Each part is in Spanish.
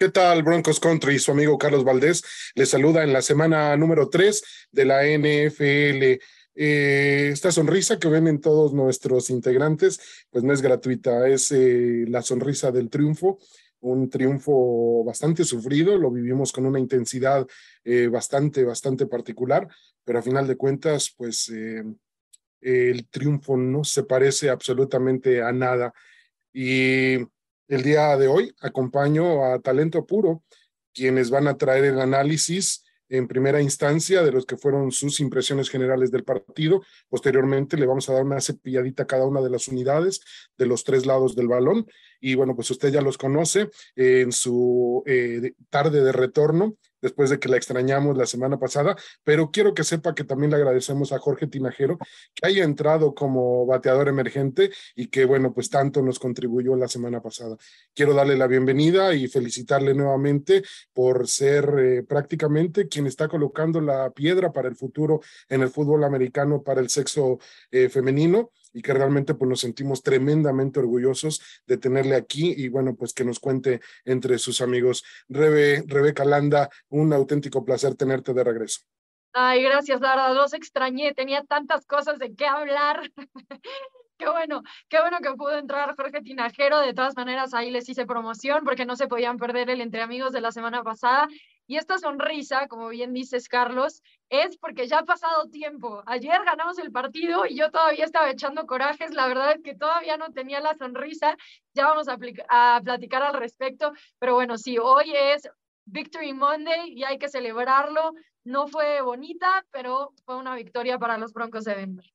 ¿Qué tal, Broncos Country? Su amigo Carlos Valdés les saluda en la semana número 3 de la NFL. Eh, esta sonrisa que ven en todos nuestros integrantes, pues no es gratuita, es eh, la sonrisa del triunfo, un triunfo bastante sufrido, lo vivimos con una intensidad eh, bastante, bastante particular, pero a final de cuentas, pues el triunfo no se parece absolutamente a nada. Y el día de hoy acompaño a Talento Puro, quienes van a traer el análisis en primera instancia de los que fueron sus impresiones generales del partido. Posteriormente le vamos a dar una cepilladita a cada una de las unidades de los tres lados del balón. Y bueno, pues usted ya los conoce en su eh, tarde de retorno después de que la extrañamos la semana pasada, pero quiero que sepa que también le agradecemos a Jorge Tinajero que haya entrado como bateador emergente y que, bueno, pues tanto nos contribuyó la semana pasada. Quiero darle la bienvenida y felicitarle nuevamente por ser eh, prácticamente quien está colocando la piedra para el futuro en el fútbol americano para el sexo eh, femenino y que realmente pues nos sentimos tremendamente orgullosos de tenerle aquí y bueno, pues que nos cuente entre sus amigos. Rebe, Rebeca Landa, un auténtico placer tenerte de regreso. Ay, gracias, Lara, los extrañé, tenía tantas cosas de qué hablar. Qué bueno, qué bueno que pudo entrar Jorge Tinajero. De todas maneras, ahí les hice promoción porque no se podían perder el Entre Amigos de la semana pasada. Y esta sonrisa, como bien dices, Carlos, es porque ya ha pasado tiempo. Ayer ganamos el partido y yo todavía estaba echando corajes. La verdad es que todavía no tenía la sonrisa. Ya vamos a, platicar al respecto. Pero bueno, sí, hoy es Victory Monday y hay que celebrarlo. No fue bonita, pero fue una victoria para los Broncos de Denver.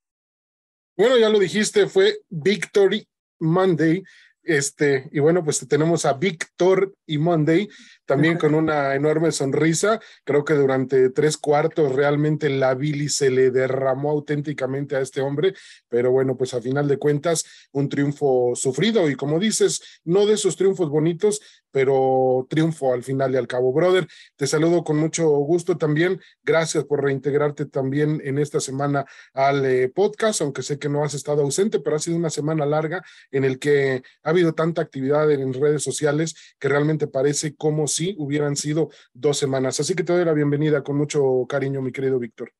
Bueno, ya lo dijiste, fue Victory Monday. Este, y bueno, pues tenemos a Victor y Monday también con una enorme sonrisa. Creo que durante tres cuartos realmente la bilis se le derramó auténticamente a este hombre, pero bueno, pues a final de cuentas, un triunfo sufrido y como dices, no de esos triunfos bonitos, pero triunfo al final y al cabo. Brother, te saludo con mucho gusto también. Gracias por reintegrarte también en esta semana al eh, podcast, aunque sé que no has estado ausente, pero ha sido una semana larga en el que ha habido tanta actividad en redes sociales que realmente parece como si hubieran sido dos semanas. Así que te doy la bienvenida con mucho cariño, mi querido Víctor.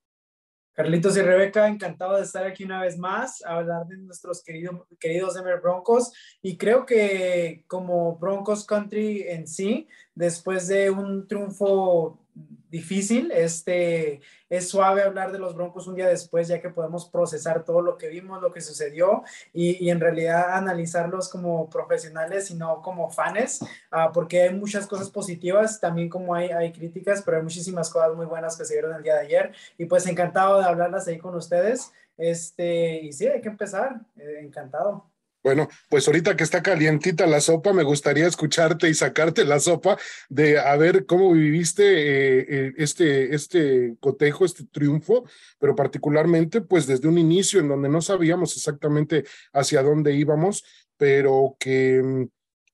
Carlitos y Rebeca, encantado de estar aquí una vez más, a hablar de nuestros queridos queridos Denver Broncos. Y creo que como Broncos Country en sí, después de un triunfo difícil. Este, es suave hablar de los Broncos un día después, ya que podemos procesar todo lo que vimos, lo que sucedió y, en realidad analizarlos como profesionales y no como fans, ah, porque hay muchas cosas positivas, también como hay, hay críticas, pero hay muchísimas cosas muy buenas que se vieron el día de ayer y pues encantado de hablarlas ahí con ustedes. Este, y sí, hay que empezar, eh, encantado. Bueno, pues ahorita que está calientita la sopa, me gustaría escucharte y sacarte la sopa de a ver cómo viviste eh, eh, este, este cotejo, este triunfo, pero particularmente pues desde un inicio en donde no sabíamos exactamente hacia dónde íbamos, pero que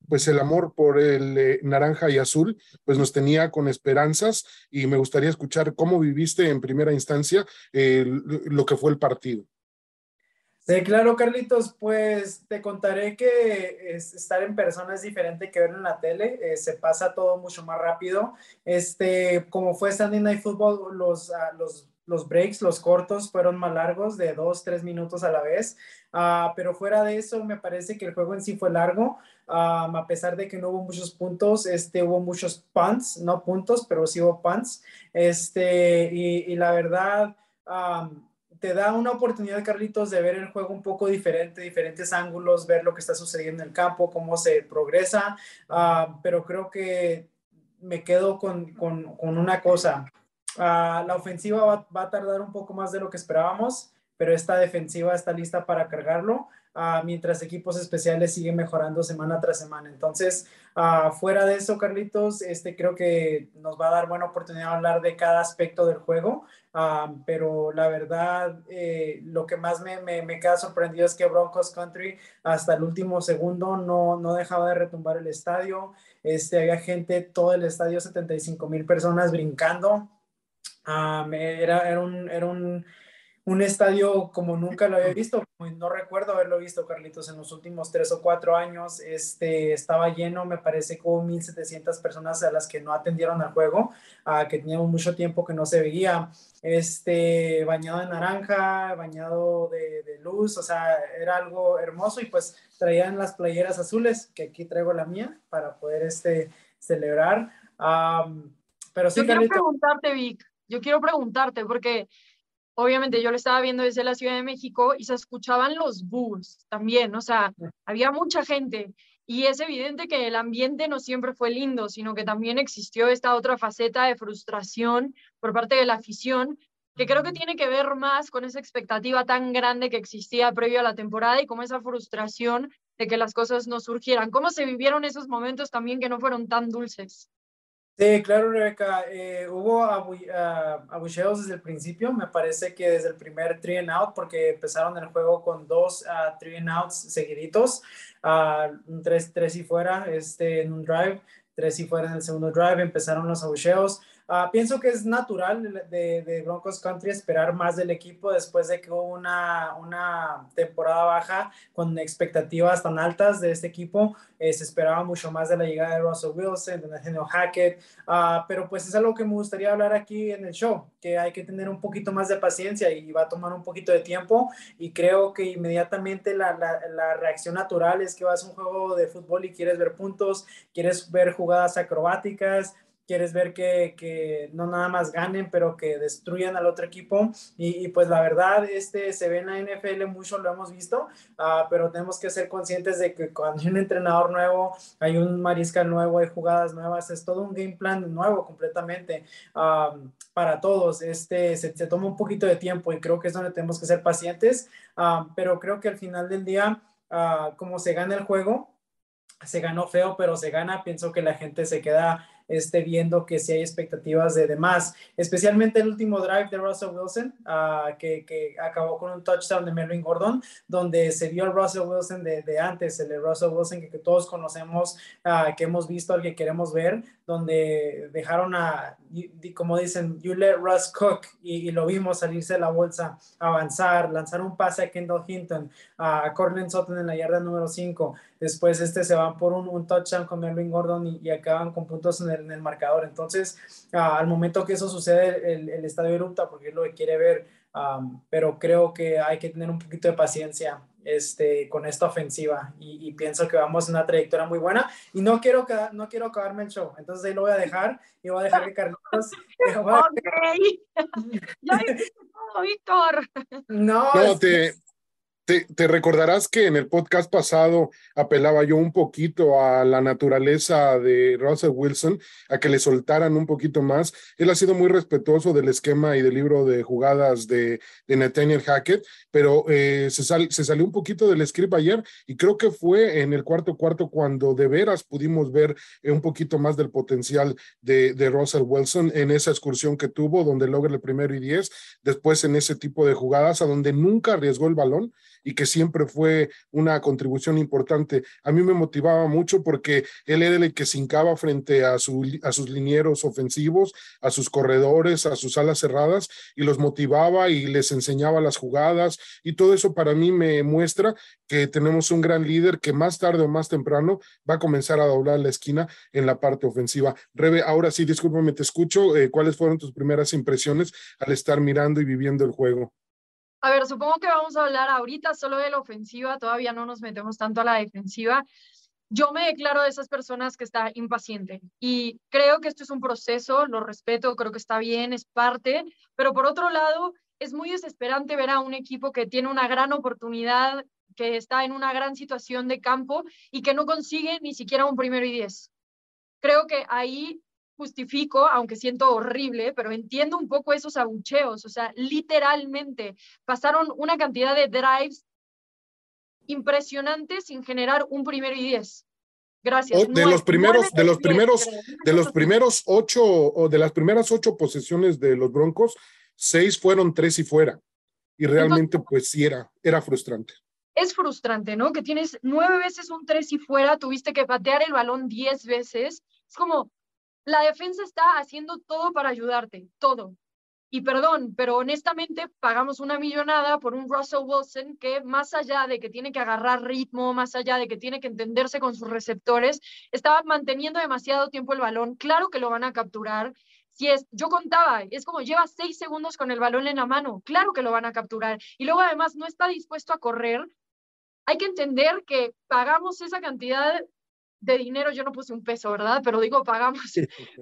pues el amor por el eh, naranja y azul pues nos tenía con esperanzas y me gustaría escuchar cómo viviste en primera instancia lo que fue el partido. Sí, claro, Carlitos, pues te contaré que estar en persona es diferente que ver en la tele, eh, se pasa todo mucho más rápido. Este, como fue Sunday Night Football, los, ah, los los breaks, los cortos, fueron más largos, de dos, tres minutos a la vez. Ah, pero fuera de eso, me parece que el juego en sí fue largo. a pesar de que no hubo muchos puntos, este, hubo muchos punts, no puntos, pero sí hubo punts. Este, y, la verdad, te da una oportunidad, Carlitos, de ver el juego un poco diferente, diferentes ángulos, ver lo que está sucediendo en el campo, cómo se progresa. pero creo que me quedo con, con, con una cosa. Ah, la ofensiva va, va, a tardar un poco más de lo que esperábamos, pero esta defensiva está lista para cargarlo, uh, mientras equipos especiales siguen mejorando semana tras semana. Entonces, uh, fuera de eso, Carlitos, este, creo que nos va a dar buena oportunidad de hablar de cada aspecto del juego, pero la verdad, eh, lo que más me, me, me, queda sorprendido es que Broncos Country hasta el último segundo no, no dejaba de retumbar el estadio. Este, había gente, todo el estadio, 75 mil personas brincando. era, era, un, era un, un, estadio como nunca lo había visto, no recuerdo haberlo visto, Carlitos, en los últimos tres o cuatro años. Este, estaba lleno, me parece, como 1.700 personas a las que no atendieron al juego, que teníamos mucho tiempo que no se veía. Este, bañado en naranja, bañado de, de luz, o sea, era algo hermoso y pues traían las playeras azules, que aquí traigo la mía para poder este, celebrar. pero sí, yo quiero preguntarte, Vic, yo quiero preguntarte, porque obviamente yo lo estaba viendo desde la Ciudad de México y se escuchaban los boos también, o sea, había mucha gente y es evidente que el ambiente no siempre fue lindo, sino que también existió esta otra faceta de frustración por parte de la afición que creo que tiene que ver más con esa expectativa tan grande que existía previo a la temporada y como esa frustración de que las cosas no surgieran. ¿Cómo se vivieron esos momentos también que no fueron tan dulces? Sí, claro, Rebeca. Eh, hubo ah, abucheos desde el principio, me parece que desde el primer three and out, porque empezaron el juego con dos uh, three and outs seguiditos, uh, tres, tres y fuera este, en un drive, tres y fuera en el segundo drive, empezaron los abucheos. Ah, pienso que es natural de, de, Broncos Country esperar más del equipo después de que hubo una, una temporada baja con expectativas tan altas de este equipo. Eh, se esperaba mucho más de la llegada de Russell Wilson, de Nathaniel Hackett, uh, pero pues es algo que me gustaría hablar aquí en el show, que hay que tener un poquito más de paciencia y va a tomar un poquito de tiempo y creo que inmediatamente la, la, la reacción natural es que vas a un juego de fútbol y quieres ver puntos, quieres ver jugadas acrobáticas, quieres ver que, que, no nada más ganen, pero que destruyan al otro equipo. Y, pues la verdad, este se ve en la NFL mucho, lo hemos visto, uh, pero tenemos que ser conscientes de que cuando hay un entrenador nuevo, hay un mariscal nuevo, hay jugadas nuevas, es todo un game plan nuevo completamente um, para todos. Este se, se, toma un poquito de tiempo y creo que es donde tenemos que ser pacientes, um, pero creo que al final del día, uh, como se gana el juego, se ganó feo, pero se gana, pienso que la gente se queda esté viendo que si hay expectativas de demás, especialmente el último drive de Russell Wilson, uh, que, que, acabó con un touchdown de Melvin Gordon, donde se vio el Russell Wilson de, de antes, el Russell Wilson que, todos conocemos, uh, que hemos visto, al que queremos ver, donde dejaron a, como dicen, you let Russ cook, y, lo vimos salirse de la bolsa, avanzar, lanzar un pase a Kendall Hinton, a Cortland Sutton en la yarda número 5, después este se van por un, touchdown con Melvin Gordon y, acaban con puntos en el marcador. Entonces, ah, al momento que eso sucede, el, el, estadio erupta porque es lo que quiere ver, pero creo que hay que tener un poquito de paciencia este, con esta ofensiva y, pienso que vamos en una trayectoria muy buena y no quiero, no quiero acabarme el show, entonces ahí lo voy a dejar y voy a dejar que Carlitos... ya Víctor. No, no te, te, recordarás que en el podcast pasado apelaba yo un poquito a la naturaleza de Russell Wilson, a que le soltaran un poquito más. Él ha sido muy respetuoso del esquema y del libro de jugadas de, de Nathaniel Hackett, pero eh, se, se, salió un poquito del script ayer y creo que fue en el cuarto cuarto cuando de veras pudimos ver eh, un poquito más del potencial de, de Russell Wilson en esa excursión que tuvo, donde logra el primero y diez, después en ese tipo de jugadas a donde nunca arriesgó el balón y que siempre fue una contribución importante. A mí me motivaba mucho porque él era el que se hincaba frente a, su, a sus linieros ofensivos, a sus corredores, a sus alas cerradas y los motivaba y les enseñaba las jugadas y todo eso para mí me muestra que tenemos un gran líder que más tarde o más temprano va a comenzar a doblar la esquina en la parte ofensiva. Rebe, ahora sí, discúlpame, te escucho. Eh, ¿Cuáles fueron tus primeras impresiones al estar mirando y viviendo el juego? A ver, supongo que vamos a hablar ahorita solo de la ofensiva, todavía no nos metemos tanto a la defensiva. Yo me declaro de esas personas que está impaciente y creo que esto es un proceso, lo respeto, creo que está bien, es parte, pero por otro lado, es muy desesperante ver a un equipo que tiene una gran oportunidad, que está en una gran situación de campo y que no consigue ni siquiera un primero y diez. Creo que ahí justifico, aunque siento horrible, pero entiendo un poco esos abucheos. O sea, literalmente pasaron una cantidad de drives impresionantes sin generar un primero y diez. Gracias. de los primeros, de los primeros, de los primeros ocho o de las primeras ocho posesiones de los Broncos, seis fueron tres y fuera. Y realmente, pues sí era, era frustrante. Es frustrante, ¿no? Que tienes nueve veces un tres y fuera, tuviste que patear el balón diez veces. Es como, la defensa está haciendo todo para ayudarte, todo. Y perdón, pero honestamente pagamos una millonada por un Russell Wilson que más allá de que tiene que agarrar ritmo, más allá de que tiene que entenderse con sus receptores, estaba manteniendo demasiado tiempo el balón. Claro que lo van a capturar. Si es, yo contaba, es como lleva seis segundos con el balón en la mano, claro que lo van a capturar. Y luego además no está dispuesto a correr. Hay que entender que pagamos esa cantidad de dinero, yo no puse un peso, ¿verdad? Pero digo, pagamos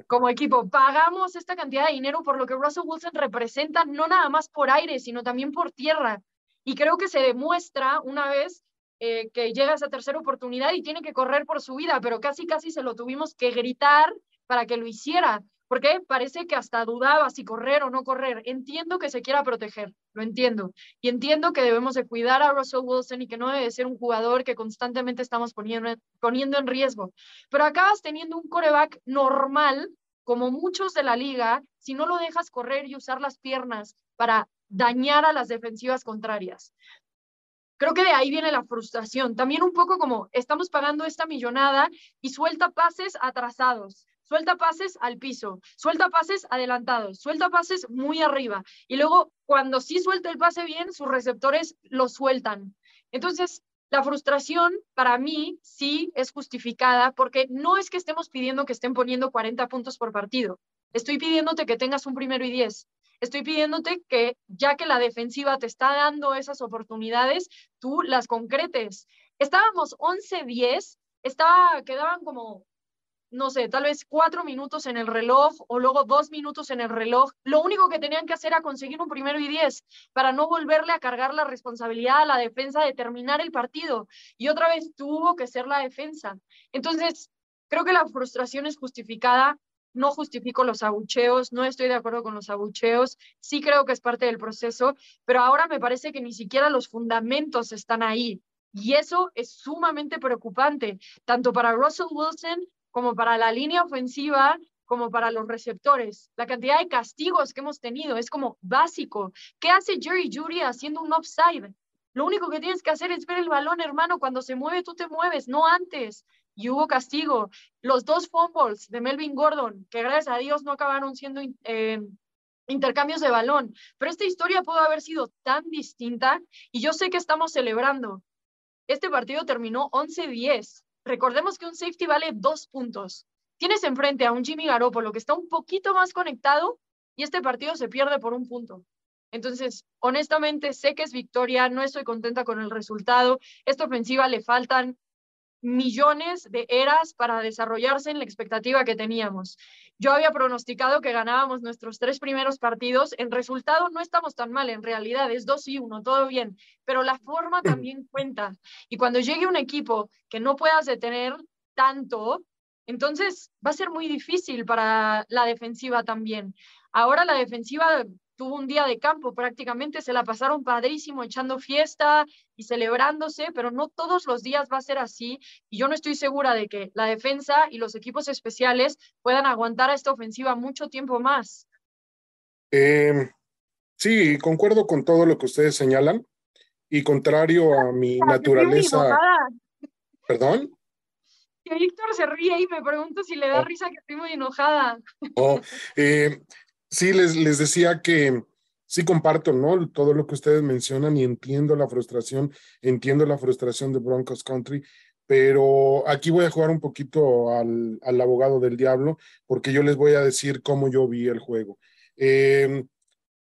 como equipo, pagamos esta cantidad de dinero por lo que Russell Wilson representa, no nada más por aire, sino también por tierra. Y creo que se demuestra una vez eh, que llega esa tercera oportunidad y tiene que correr por su vida, pero casi, casi se lo tuvimos que gritar para que lo hiciera porque parece que hasta dudaba si correr o no correr. Entiendo que se quiera proteger, lo entiendo. Y entiendo que debemos de cuidar a Russell Wilson y que no debe ser un jugador que constantemente estamos poniendo, poniendo en riesgo. Pero acabas teniendo un coreback normal, como muchos de la liga, si no lo dejas correr y usar las piernas para dañar a las defensivas contrarias. Creo que de ahí viene la frustración. También un poco como estamos pagando esta millonada y suelta pases atrasados suelta pases al piso, suelta pases adelantados, suelta pases muy arriba. Y luego, cuando sí suelta el pase bien, sus receptores lo sueltan. Entonces, la frustración para mí sí es justificada porque no es que estemos pidiendo que estén poniendo 40 puntos por partido. Estoy pidiéndote que tengas un primero y 10. Estoy pidiéndote que ya que la defensiva te está dando esas oportunidades, tú las concretes. Estábamos 11-10, estaba, quedaban como no sé, tal vez cuatro minutos en el reloj o luego dos minutos en el reloj. Lo único que tenían que hacer era conseguir un primero y diez para no volverle a cargar la responsabilidad a la defensa de terminar el partido. Y otra vez tuvo que ser la defensa. Entonces, creo que la frustración es justificada. No justifico los abucheos, no estoy de acuerdo con los abucheos, sí creo que es parte del proceso, pero ahora me parece que ni siquiera los fundamentos están ahí. Y eso es sumamente preocupante, tanto para Russell Wilson como para la línea ofensiva, como para los receptores. La cantidad de castigos que hemos tenido es como básico. ¿Qué hace Jerry Judy haciendo un offside? Lo único que tienes que hacer es ver el balón, hermano. Cuando se mueve, tú te mueves, no antes. Y hubo castigo. Los dos fumbles de Melvin Gordon, que gracias a Dios no acabaron siendo eh, intercambios de balón. Pero esta historia pudo haber sido tan distinta y yo sé que estamos celebrando. Este partido terminó 11-10 Recordemos que un safety vale dos puntos. Tienes enfrente a un Jimmy Garoppolo que está un poquito más conectado y este partido se pierde por un punto. Entonces, honestamente, sé que es victoria, no estoy contenta con el resultado. Esta ofensiva le faltan millones de eras para desarrollarse en la expectativa que teníamos. Yo había pronosticado que ganábamos nuestros tres primeros partidos. En resultado no estamos tan mal, en realidad es dos y uno, todo bien, pero la forma también cuenta. Y cuando llegue un equipo que no puedas detener tanto, entonces va a ser muy difícil para la defensiva también. Ahora la defensiva tuvo un día de campo prácticamente, se la pasaron padrísimo echando fiesta y celebrándose, pero no todos los días va a ser así y yo no estoy segura de que la defensa y los equipos especiales puedan aguantar a esta ofensiva mucho tiempo más. Em, sí, concuerdo con todo lo que ustedes señalan. y contrario a mi naturaleza. ¿Perdón? Que Víctor se ríe y me pregunto si le da oh. risa que estoy muy enojada. Oh, eh, sí, les, les decía que sí comparto, ¿no? Todo lo que ustedes mencionan y entiendo la frustración, entiendo la frustración de Broncos Country, pero aquí voy a jugar un poquito al, al abogado del diablo, porque yo les voy a decir cómo yo vi el juego. Em,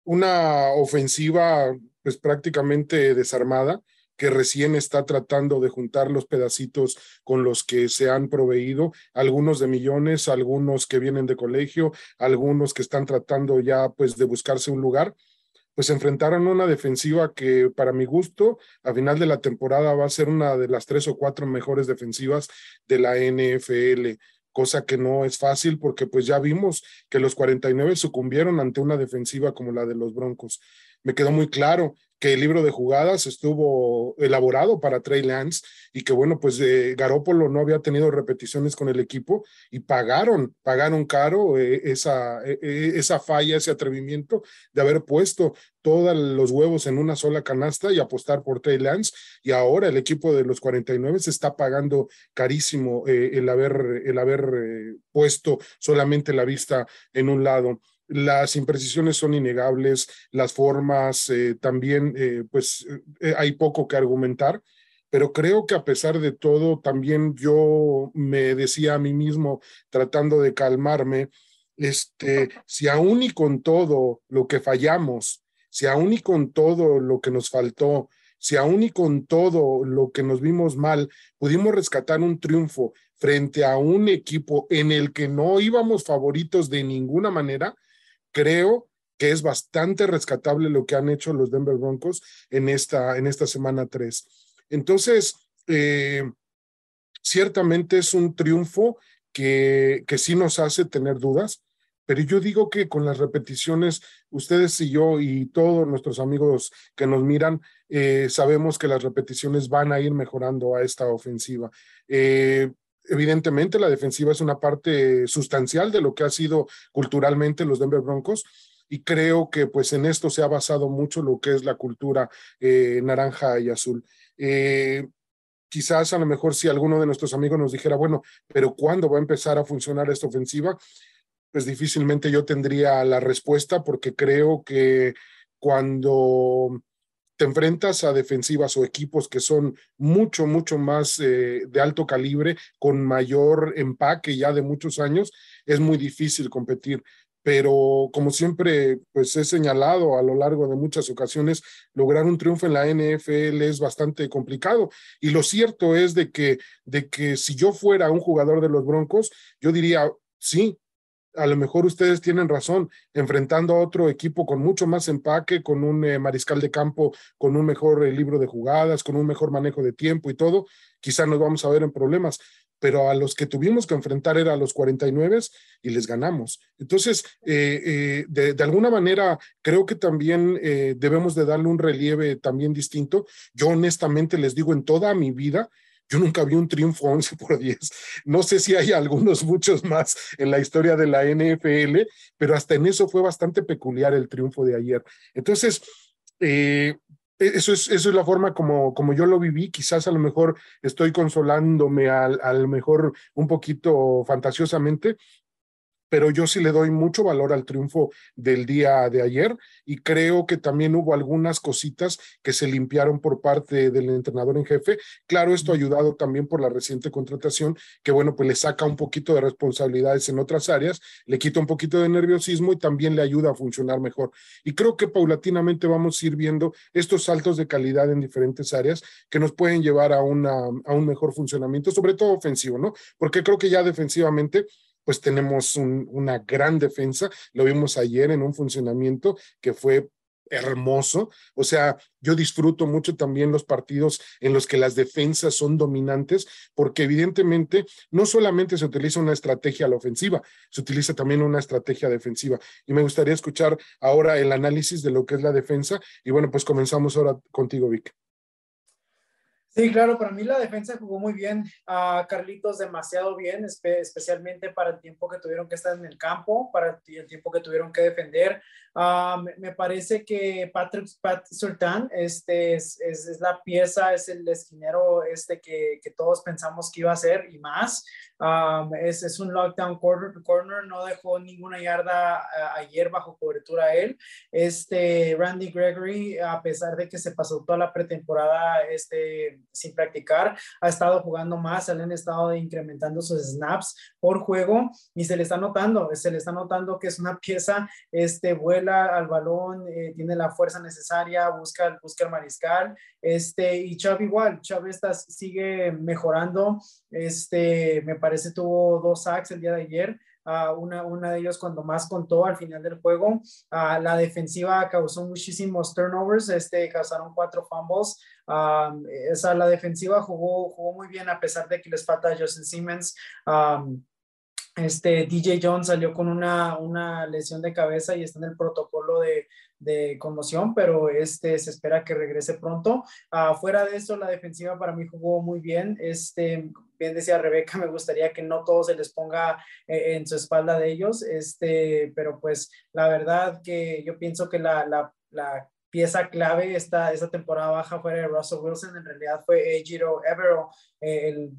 una ofensiva, pues prácticamente desarmada, que recién está tratando de juntar los pedacitos con los que se han proveído, algunos de millones, algunos que vienen de colegio, algunos que están tratando ya pues de buscarse un lugar, pues enfrentaron una defensiva que para mi gusto a final de la temporada va a ser una de las tres o cuatro mejores defensivas de la NFL cosa que no es fácil porque pues ya vimos que los 49 sucumbieron ante una defensiva como la de los Broncos. Me quedó muy claro que el libro de jugadas estuvo elaborado para Trey Lance y que bueno, pues eh, Garópolo no había tenido repeticiones con el equipo y pagaron, pagaron caro eh, esa, eh, esa falla, ese atrevimiento de haber puesto todos los huevos en una sola canasta y apostar por Trey Lance. Y ahora el equipo de los 49 se está pagando carísimo el haber, el haber puesto solamente la vista en un lado las imprecisiones son innegables, las formas eh, también, eh, pues eh, hay poco que argumentar, pero creo que a pesar de todo, también yo me decía a mí mismo, tratando de calmarme, este, si aún y con todo lo que fallamos, si aún y con todo lo que nos faltó, si aún y con todo lo que nos vimos mal, pudimos rescatar un triunfo frente a un equipo en el que no íbamos favoritos de ninguna manera, creo que es bastante rescatable lo que han hecho los Denver Broncos en esta, en esta semana 3. Entonces, eh, ciertamente es un triunfo que, que sí nos hace tener dudas, pero yo digo que con las repeticiones, ustedes y yo y todos nuestros amigos que nos miran, eh, sabemos que las repeticiones van a ir mejorando a esta ofensiva. Eh, Evidentemente, la defensiva es una parte sustancial de lo que ha sido culturalmente los Denver Broncos y creo que pues en esto se ha basado mucho lo que es la cultura eh, naranja y azul. Eh, quizás a lo mejor si alguno de nuestros amigos nos dijera, bueno, pero ¿cuándo va a empezar a funcionar esta ofensiva? Pues difícilmente yo tendría la respuesta porque creo que cuando te enfrentas a defensivas o equipos que son mucho, mucho más eh, de alto calibre, con mayor empaque ya de muchos años, es muy difícil competir. Pero como siempre, pues he señalado a lo largo de muchas ocasiones, lograr un triunfo en la NFL es bastante complicado. Y lo cierto es de que, de que si yo fuera un jugador de los Broncos, yo diría, sí, a lo mejor ustedes tienen razón, enfrentando a otro equipo con mucho más empaque, con un eh, mariscal de campo, con un mejor eh, libro de jugadas, con un mejor manejo de tiempo y todo, quizá nos vamos a ver en problemas, pero a los que tuvimos que enfrentar era a los 49 y les ganamos. Entonces, eh, de, de, alguna manera, creo que también debemos de darle un relieve también distinto. Yo honestamente les digo, en toda mi vida, yo nunca vi un triunfo 11 por 10. No sé si hay algunos, muchos más en la historia de la NFL, pero hasta en eso fue bastante peculiar el triunfo de ayer. Entonces, eh, eso es, eso es la forma como, como yo lo viví. Quizás a lo mejor estoy consolándome al mejor un poquito fantasiosamente, pero yo sí le doy mucho valor al triunfo del día de ayer y creo que también hubo algunas cositas que se limpiaron por parte del entrenador en jefe. Claro, esto ha ayudado también por la reciente contratación, que bueno, pues le saca un poquito de responsabilidades en otras áreas, le quita un poquito de nerviosismo y también le ayuda a funcionar mejor. Y creo que paulatinamente vamos a ir viendo estos saltos de calidad en diferentes áreas que nos pueden llevar a, una, a un mejor funcionamiento, sobre todo ofensivo, ¿no? Porque creo que ya defensivamente pues tenemos una gran defensa. Lo vimos ayer en un funcionamiento que fue hermoso. O sea, yo disfruto mucho también los partidos en los que las defensas son dominantes, porque evidentemente no solamente se utiliza una estrategia a la ofensiva, se utiliza también una estrategia defensiva. Y me gustaría escuchar ahora el análisis de lo que es la defensa. Y bueno, pues comenzamos ahora contigo, Vic. Sí, claro, para mí la defensa jugó muy bien. A Carlitos demasiado bien, especialmente para el tiempo que tuvieron que estar en el campo, para el tiempo que tuvieron que defender. Ah, me, parece que Patrick Pat Sultan este, es, es, la pieza, es el esquinero este que, que, todos pensamos que iba a ser y más. Ah, es, es, un lockdown corner, corner, no dejó ninguna yarda ah, ayer bajo cobertura a él. Este, Randy Gregory, a pesar de que se pasó toda la pretemporada este, sin practicar, ha estado jugando más, han estado incrementando sus snaps por juego y se le está notando, se le está notando que es una pieza este, buena al balón, eh, tiene la fuerza necesaria, busca, busca el mariscal, este, y Chubb igual, Chubb sigue mejorando, este, me parece tuvo dos sacks el día de ayer, uh, una, una de ellos cuando más contó al final del juego, uh, la defensiva causó muchísimos turnovers, este, causaron cuatro fumbles, um, esa, la defensiva jugó, jugó muy bien a pesar de que les falta Justin Simmons, um, este DJ Jones salió con una, una lesión de cabeza y está en el protocolo de, de conmoción, pero este se espera que regrese pronto. Uh, fuera de eso, la defensiva para mí jugó muy bien. Este, bien decía Rebeca, me gustaría que no todo se les ponga eh, en su espalda de ellos, este, pero pues la verdad que yo pienso que la, la pieza clave esta, esta temporada baja fuera de Russell Wilson, en realidad fue Ejiro Evero, eh, el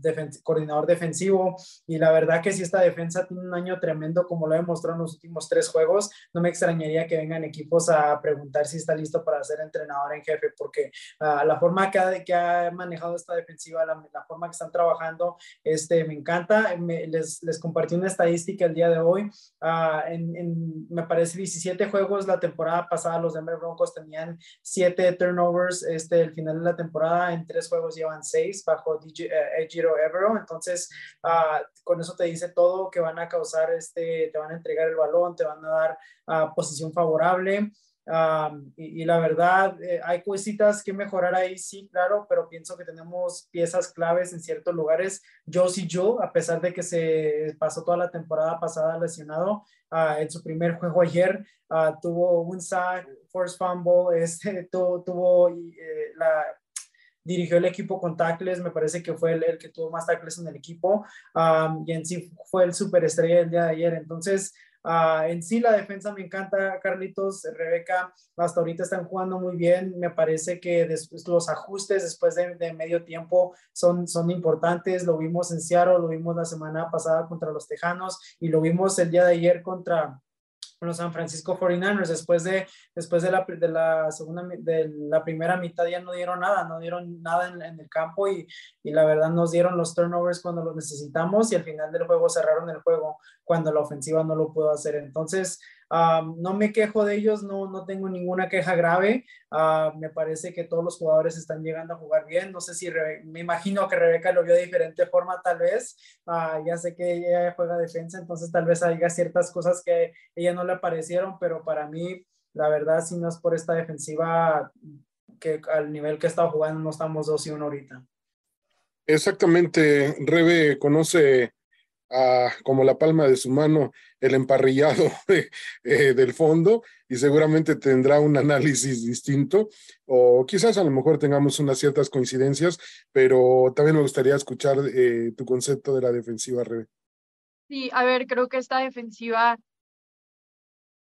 coordinador defensivo, y la verdad que si esta defensa tiene un año tremendo, como lo he demostrado en los últimos tres juegos, no me extrañaría que vengan equipos a preguntar si está listo para ser entrenador en jefe, porque uh, la forma que ha, que ha, manejado esta defensiva, la, la, forma que están trabajando, este, me encanta. Me, les, les, compartí una estadística el día de hoy, uh, en, en, me parece 17 juegos la temporada pasada, los Denver Broncos tenían siete turnovers este, el final de la temporada, en tres juegos llevan seis bajo DJ, eh, Ejiro Evero, entonces uh, con eso te dice todo que van a causar, este, te van a entregar el balón, te van a dar uh, posición favorable. Um, y, y, la verdad, eh, hay cositas que mejorar ahí, sí, claro, pero pienso que tenemos piezas claves en ciertos lugares. Yo sí, yo, a pesar de que se pasó toda la temporada pasada lesionado, uh, en su primer juego ayer uh, tuvo un sack, force fumble, este, tuvo, tuvo eh, la, dirigió el equipo con tackles, me parece que fue el, el que tuvo más tackles en el equipo um, y en sí fue el superestrella el día de ayer. Entonces, Uh, en sí, la defensa me encanta, Carlitos, Rebeca, hasta ahorita están jugando muy bien. Me parece que después, los ajustes después de, de, medio tiempo son, son importantes. Lo vimos en Seattle, lo vimos la semana pasada contra los Tejanos y lo vimos el día de ayer contra, los San Francisco 49ers. Después de, después de la segunda, de la primera mitad ya no dieron nada, no dieron nada en, en, el campo y, y la verdad nos dieron los turnovers cuando los necesitamos y al final del juego cerraron el juego cuando la ofensiva no lo pudo hacer. Entonces, No me quejo de ellos, no, no tengo ninguna queja grave. Uh, me parece que todos los jugadores están llegando a jugar bien. No sé si me imagino que Rebeca lo vio de diferente forma, tal vez. Uh, ya sé que ella juega defensa, entonces tal vez haya ciertas cosas que ella no le parecieron, pero para mí, la verdad, si no es por esta defensiva, que al nivel que está jugando, no estamos 2 y 1 ahorita. Exactamente, Rebe conoce como la palma de su mano el emparrillado de, eh, del fondo y seguramente tendrá un análisis distinto o quizás a lo mejor tengamos unas ciertas coincidencias, pero también me gustaría escuchar eh, tu concepto de la defensiva, Rebe. Sí, a ver, creo que esta defensiva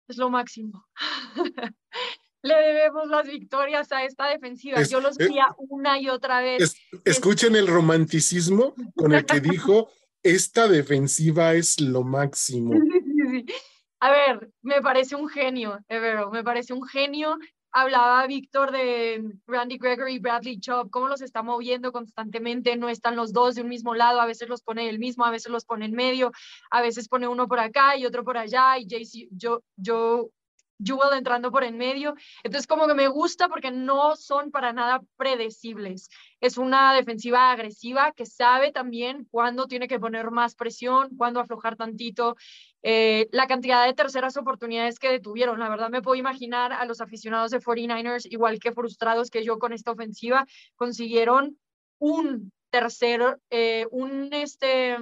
es lo máximo. le debemos las victorias a esta defensiva. Es, Yo los eh, una y otra vez. Es, escuchen el romanticismo con el que dijo esta defensiva es lo máximo. A ver, me parece un genio, Evero, me parece un genio. Hablaba Víctor de Randy Gregory, Bradley Chubb, cómo los está moviendo constantemente, no están los dos de un mismo lado, a veces los pone el mismo, a veces los pone en medio, a veces pone uno por acá y otro por allá, y yo, yo Jewel entrando por en medio. Entonces, como que me gusta porque no son para nada predecibles. Es una defensiva agresiva que sabe también cuándo tiene que poner más presión, cuándo aflojar tantito. Eh, la cantidad de terceras oportunidades que detuvieron, la verdad me puedo imaginar a los aficionados de 49ers, igual que frustrados que yo con esta ofensiva, consiguieron un tercero, eh, un este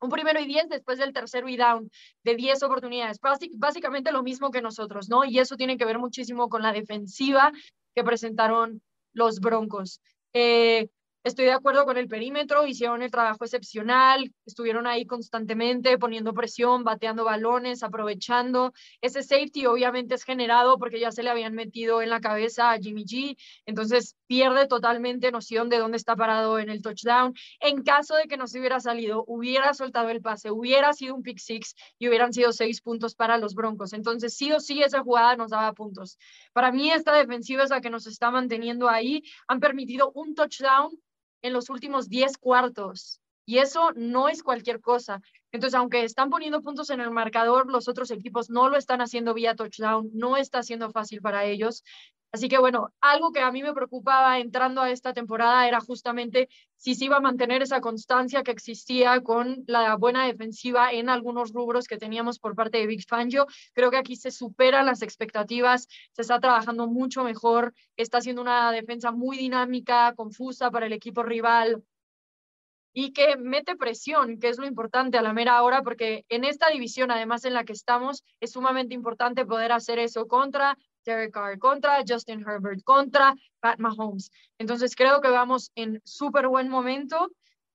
un primero y diez después del tercero y down de diez oportunidades. básicamente lo mismo que nosotros, ¿no? Y eso tiene que ver muchísimo con la defensiva que presentaron los Broncos. Eh, Estoy de acuerdo con el perímetro, hicieron el trabajo excepcional, estuvieron ahí constantemente poniendo presión, bateando balones, aprovechando. Ese safety obviamente es generado porque ya se le habían metido en la cabeza a Jimmy G, entonces pierde totalmente noción de dónde está parado en el touchdown. En caso de que no se hubiera salido, hubiera soltado el pase, hubiera sido un pick six y hubieran sido seis puntos para los Broncos. Entonces sí o sí esa jugada nos daba puntos. Para mí esta defensiva es la que nos está manteniendo ahí. Han permitido un touchdown en los últimos 10 cuartos. Y eso no es cualquier cosa. Entonces, aunque están poniendo puntos en el marcador, los otros equipos no lo están haciendo vía touchdown, no está siendo fácil para ellos. Así que bueno, algo que a mí me preocupaba entrando a esta temporada era justamente si se iba a mantener esa constancia que existía con la buena defensiva en algunos rubros que teníamos por parte de Big Fangio. Creo que aquí se superan las expectativas, se está trabajando mucho mejor, está haciendo una defensa muy dinámica, confusa para el equipo rival, y que mete presión, que es lo importante a la mera hora, porque en esta división, además en la que estamos, es sumamente importante poder hacer eso contra Derek Carr, contra Justin Herbert, contra Pat Mahomes. Entonces creo que vamos en súper buen momento.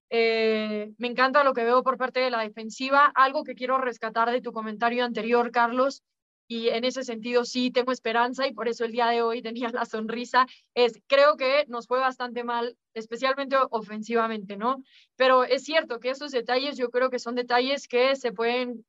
Eh, me encanta lo que veo por parte de la defensiva. Algo que quiero rescatar de tu comentario anterior, Carlos, y en ese sentido sí tengo esperanza y por eso el día de hoy tenía la sonrisa, es creo que nos fue bastante mal, especialmente ofensivamente, ¿no? Pero es cierto que esos detalles yo creo que son detalles que se pueden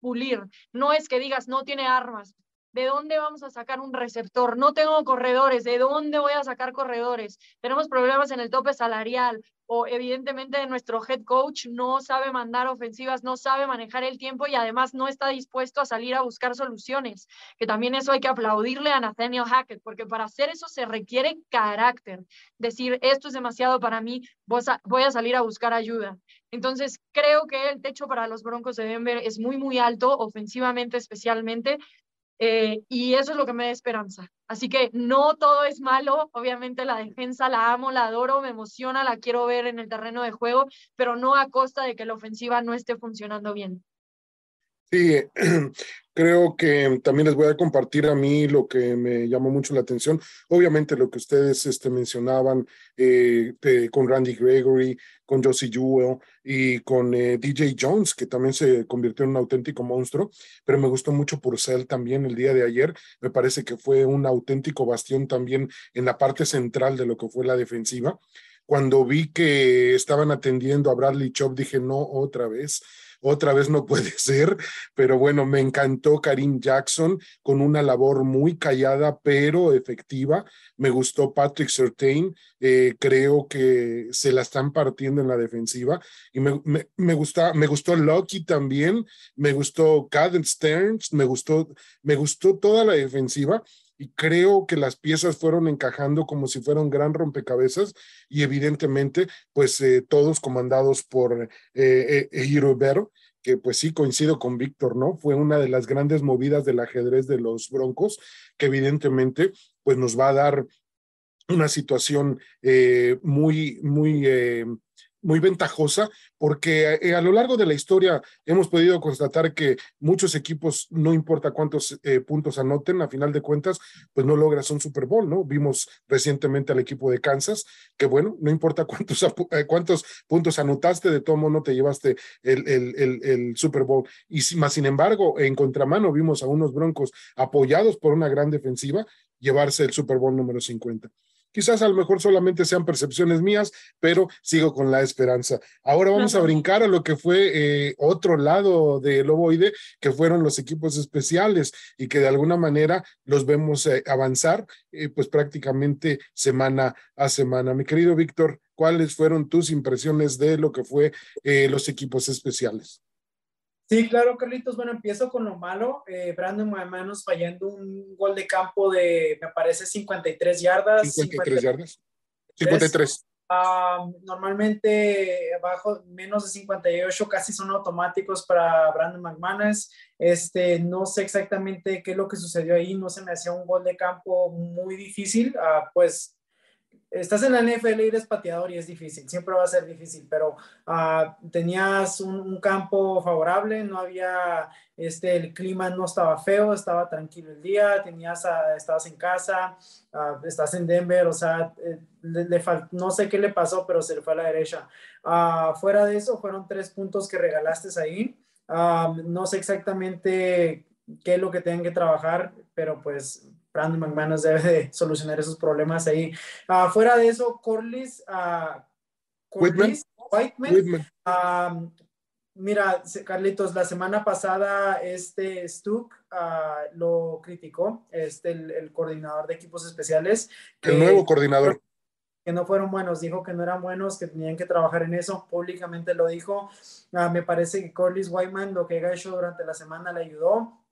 pulir. No es que digas no tiene armas, ¿De dónde vamos a sacar un receptor? No tengo corredores. ¿De dónde voy a sacar corredores? Tenemos problemas en el tope salarial o evidentemente nuestro head coach no sabe mandar ofensivas, no sabe manejar el tiempo y además no está dispuesto a salir a buscar soluciones, que también eso hay que aplaudirle a Nathaniel Hackett, porque para hacer eso se requiere carácter, decir, esto es demasiado para mí, voy a salir a buscar ayuda. Entonces, creo que el techo para los Broncos de Denver es muy, muy alto, ofensivamente especialmente, eh, y eso es lo que me da esperanza. Así que no todo es malo, obviamente la defensa la amo, la adoro, me emociona, la quiero ver en el terreno de juego, pero no a costa de que la ofensiva no esté funcionando bien. Sí, creo que también les voy a compartir a mí lo que me llamó mucho la atención. Obviamente lo que ustedes este, mencionaban eh, con Randy Gregory, con Josie Jewell y con eh, DJ Jones, que también se convirtió en un auténtico monstruo, pero me gustó mucho Purcell también el día de ayer. Me parece que fue un auténtico bastión también en la parte central de lo que fue la defensiva. Cuando vi que estaban atendiendo a Bradley Chop, dije, no, otra vez otra vez no puede ser, pero bueno, me encantó Karim Jackson con una labor muy callada pero efectiva. Me gustó Patrick Sertain, eh, creo que se la están partiendo en la defensiva y me, me, gusta, me gustó Lucky también, me gustó Caden Stearns, me gustó, me gustó toda la defensiva y creo que las piezas fueron encajando como si fuera un gran rompecabezas y evidentemente pues eh, todos comandados por eh, eh que pues sí coincido con Víctor, ¿no? Fue una de las grandes movidas del ajedrez de los Broncos, que evidentemente pues nos va a dar una situación eh, muy, muy muy ventajosa porque eh, a lo largo de la historia hemos podido constatar que muchos equipos, no importa cuántos eh, puntos anoten, a final de cuentas, pues no logras un Super Bowl, ¿no? Vimos recientemente al equipo de Kansas, que bueno, no importa cuántos, eh, cuántos puntos anotaste, de todo modo te llevaste el, el, el, el Super Bowl. Y más sin embargo, en contramano vimos a unos Broncos apoyados por una gran defensiva llevarse el Super Bowl número 50. Quizás a lo mejor solamente sean percepciones mías, pero sigo con la esperanza. Ahora vamos a brincar a lo que fue eh, otro lado del ovoide, que fueron los equipos especiales y que de alguna manera los vemos eh, avanzar, eh, pues prácticamente semana a semana. Mi querido Víctor, ¿cuáles fueron tus impresiones de lo que fue los equipos especiales? Sí, claro, Carlitos. Bueno, empiezo con lo malo. Eh, Brandon Manos fallando un gol de campo de, me parece, 53 yardas. 53 yardas. 53. normalmente abajo menos de 58 casi son automáticos para Brandon McManus. Este, no sé exactamente qué es lo que sucedió ahí, no se me hacía un gol de campo muy difícil, ah, pues estás en la NFL y eres pateador y es difícil, siempre va a ser difícil, pero uh, tenías un, un, campo favorable, no había, este, el clima no estaba feo, estaba tranquilo el día, tenías, uh, estabas en casa, uh, estás en Denver, o sea, eh, le, le no sé qué le pasó, pero se le fue a la derecha. fuera de eso, fueron tres puntos que regalaste ahí. no sé exactamente qué es lo que tienen que trabajar, pero pues Brandon McManus debe de solucionar esos problemas ahí. Uh, fuera de eso, Corliss, uh, Corliss Whiteman, um, mira, Carlitos, la semana pasada este Stuck uh, lo criticó, este, el, el, coordinador de equipos especiales. El nuevo coordinador. Que no fueron buenos, dijo que no eran buenos, que tenían que trabajar en eso, públicamente lo dijo. me parece que Corliss Whiteman lo que ha hecho durante la semana le ayudó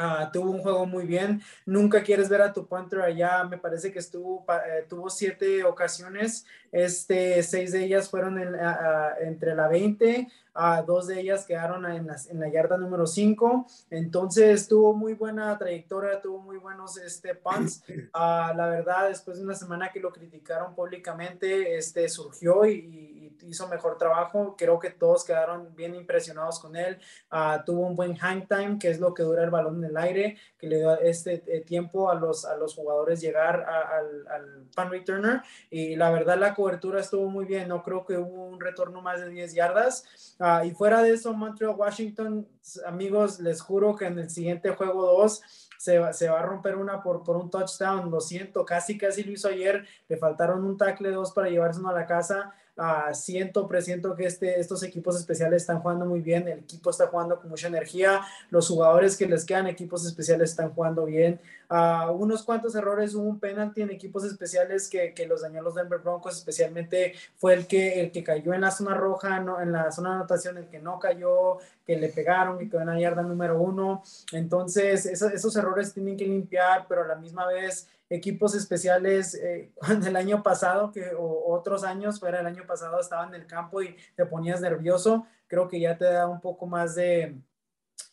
Uh, tuvo un juego muy bien. Nunca quieres ver a tu punter allá. Me parece que estuvo, eh, tuvo siete ocasiones. Este, seis de ellas fueron en, uh, entre la 20. Uh, dos de ellas quedaron en la, en la yarda número 5. Entonces tuvo muy buena trayectoria, tuvo muy buenos este, punts. la verdad, después de una semana que lo criticaron públicamente, este, surgió y hizo mejor trabajo. Creo que todos quedaron bien impresionados con él. Uh, tuvo un buen hang time, que es lo que dura el balón en el aire, que le da este eh, tiempo a los, a los jugadores llegar a, al, al pan returner. Y la verdad, la cobertura estuvo muy bien. No creo que hubo un retorno más de 10 yardas. Uh, y fuera de eso, Montreal, Washington, amigos, les juro que en el siguiente juego 2 se va, se va, a romper una por, por un touchdown. Lo siento, casi, casi lo hizo ayer. Le faltaron un tackle dos para llevarse uno a la casa. Uh, siento, presiento que este, estos equipos especiales están jugando muy bien, el equipo está jugando con mucha energía, los jugadores que les quedan equipos especiales están jugando bien. Uh, unos cuantos errores, hubo un penalti en equipos especiales que, que, los dañó los Denver Broncos, especialmente fue el que, el que cayó en la zona roja, no, en la zona de anotación, el que no cayó, que le pegaron, que quedó en la yarda número uno. Entonces, esos, errores tienen que limpiar, pero a la misma vez equipos especiales eh, el año pasado, que o otros años, fuera el año pasado, estaban en el campo y te ponías nervioso, creo que ya te da un poco más de,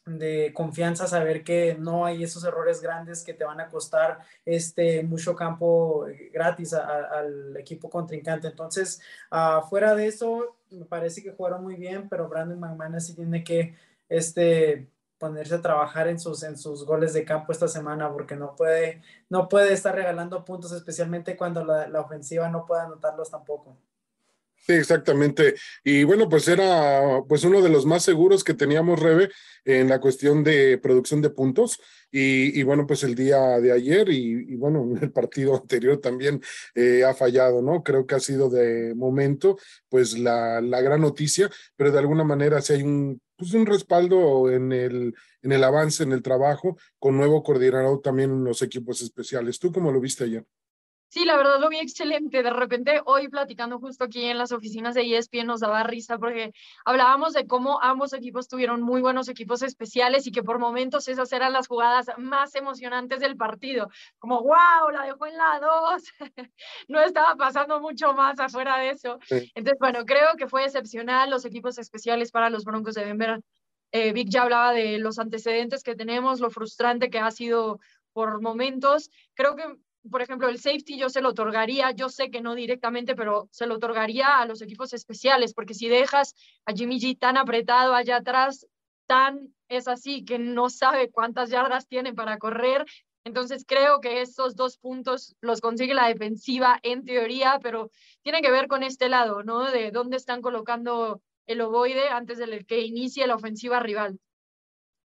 de confianza saber que no hay esos errores grandes que te van a costar este mucho campo gratis al equipo contrincante. Entonces, uh, fuera de eso, me parece que jugaron muy bien, pero Brandon McManus sí tiene que este, ponerse a trabajar en sus, en sus goles de campo esta semana porque no puede, no puede estar regalando puntos, especialmente cuando la, la ofensiva no pueda anotarlos tampoco. Sí, exactamente. Y bueno, pues era pues uno de los más seguros que teníamos, Rebe, en la cuestión de producción de puntos. Y, y bueno, pues el día de ayer y, y bueno, el partido anterior también eh, ha fallado, ¿no? Creo que ha sido de momento, pues la, la gran noticia, pero de alguna manera si hay un, pues un respaldo en el, en el avance, en el trabajo, con nuevo coordinador también en los equipos especiales. ¿Tú cómo lo viste ayer? Sí, la verdad lo vi excelente. De repente, hoy platicando justo aquí en las oficinas de ESPN nos daba risa porque hablábamos de cómo ambos equipos tuvieron muy buenos equipos especiales y que por momentos esas eran las jugadas más emocionantes del partido. Como, wow, la dejó en la 2. no estaba pasando mucho más afuera de eso. Sí. Entonces, bueno, creo que fue excepcional los equipos especiales para los Broncos de Denver. Eh, Vic ya hablaba de los antecedentes que tenemos, lo frustrante que ha sido por momentos. Creo que por ejemplo, el safety yo se lo otorgaría, yo sé que no directamente, pero se lo otorgaría a los equipos especiales, porque si dejas a Jimmy G tan apretado allá atrás, tan es así que no sabe cuántas yardas tiene para correr. Entonces creo que estos dos puntos los consigue la defensiva en teoría, pero tiene que ver con este lado, ¿no? De dónde están colocando el ovoide antes del que inicie la ofensiva rival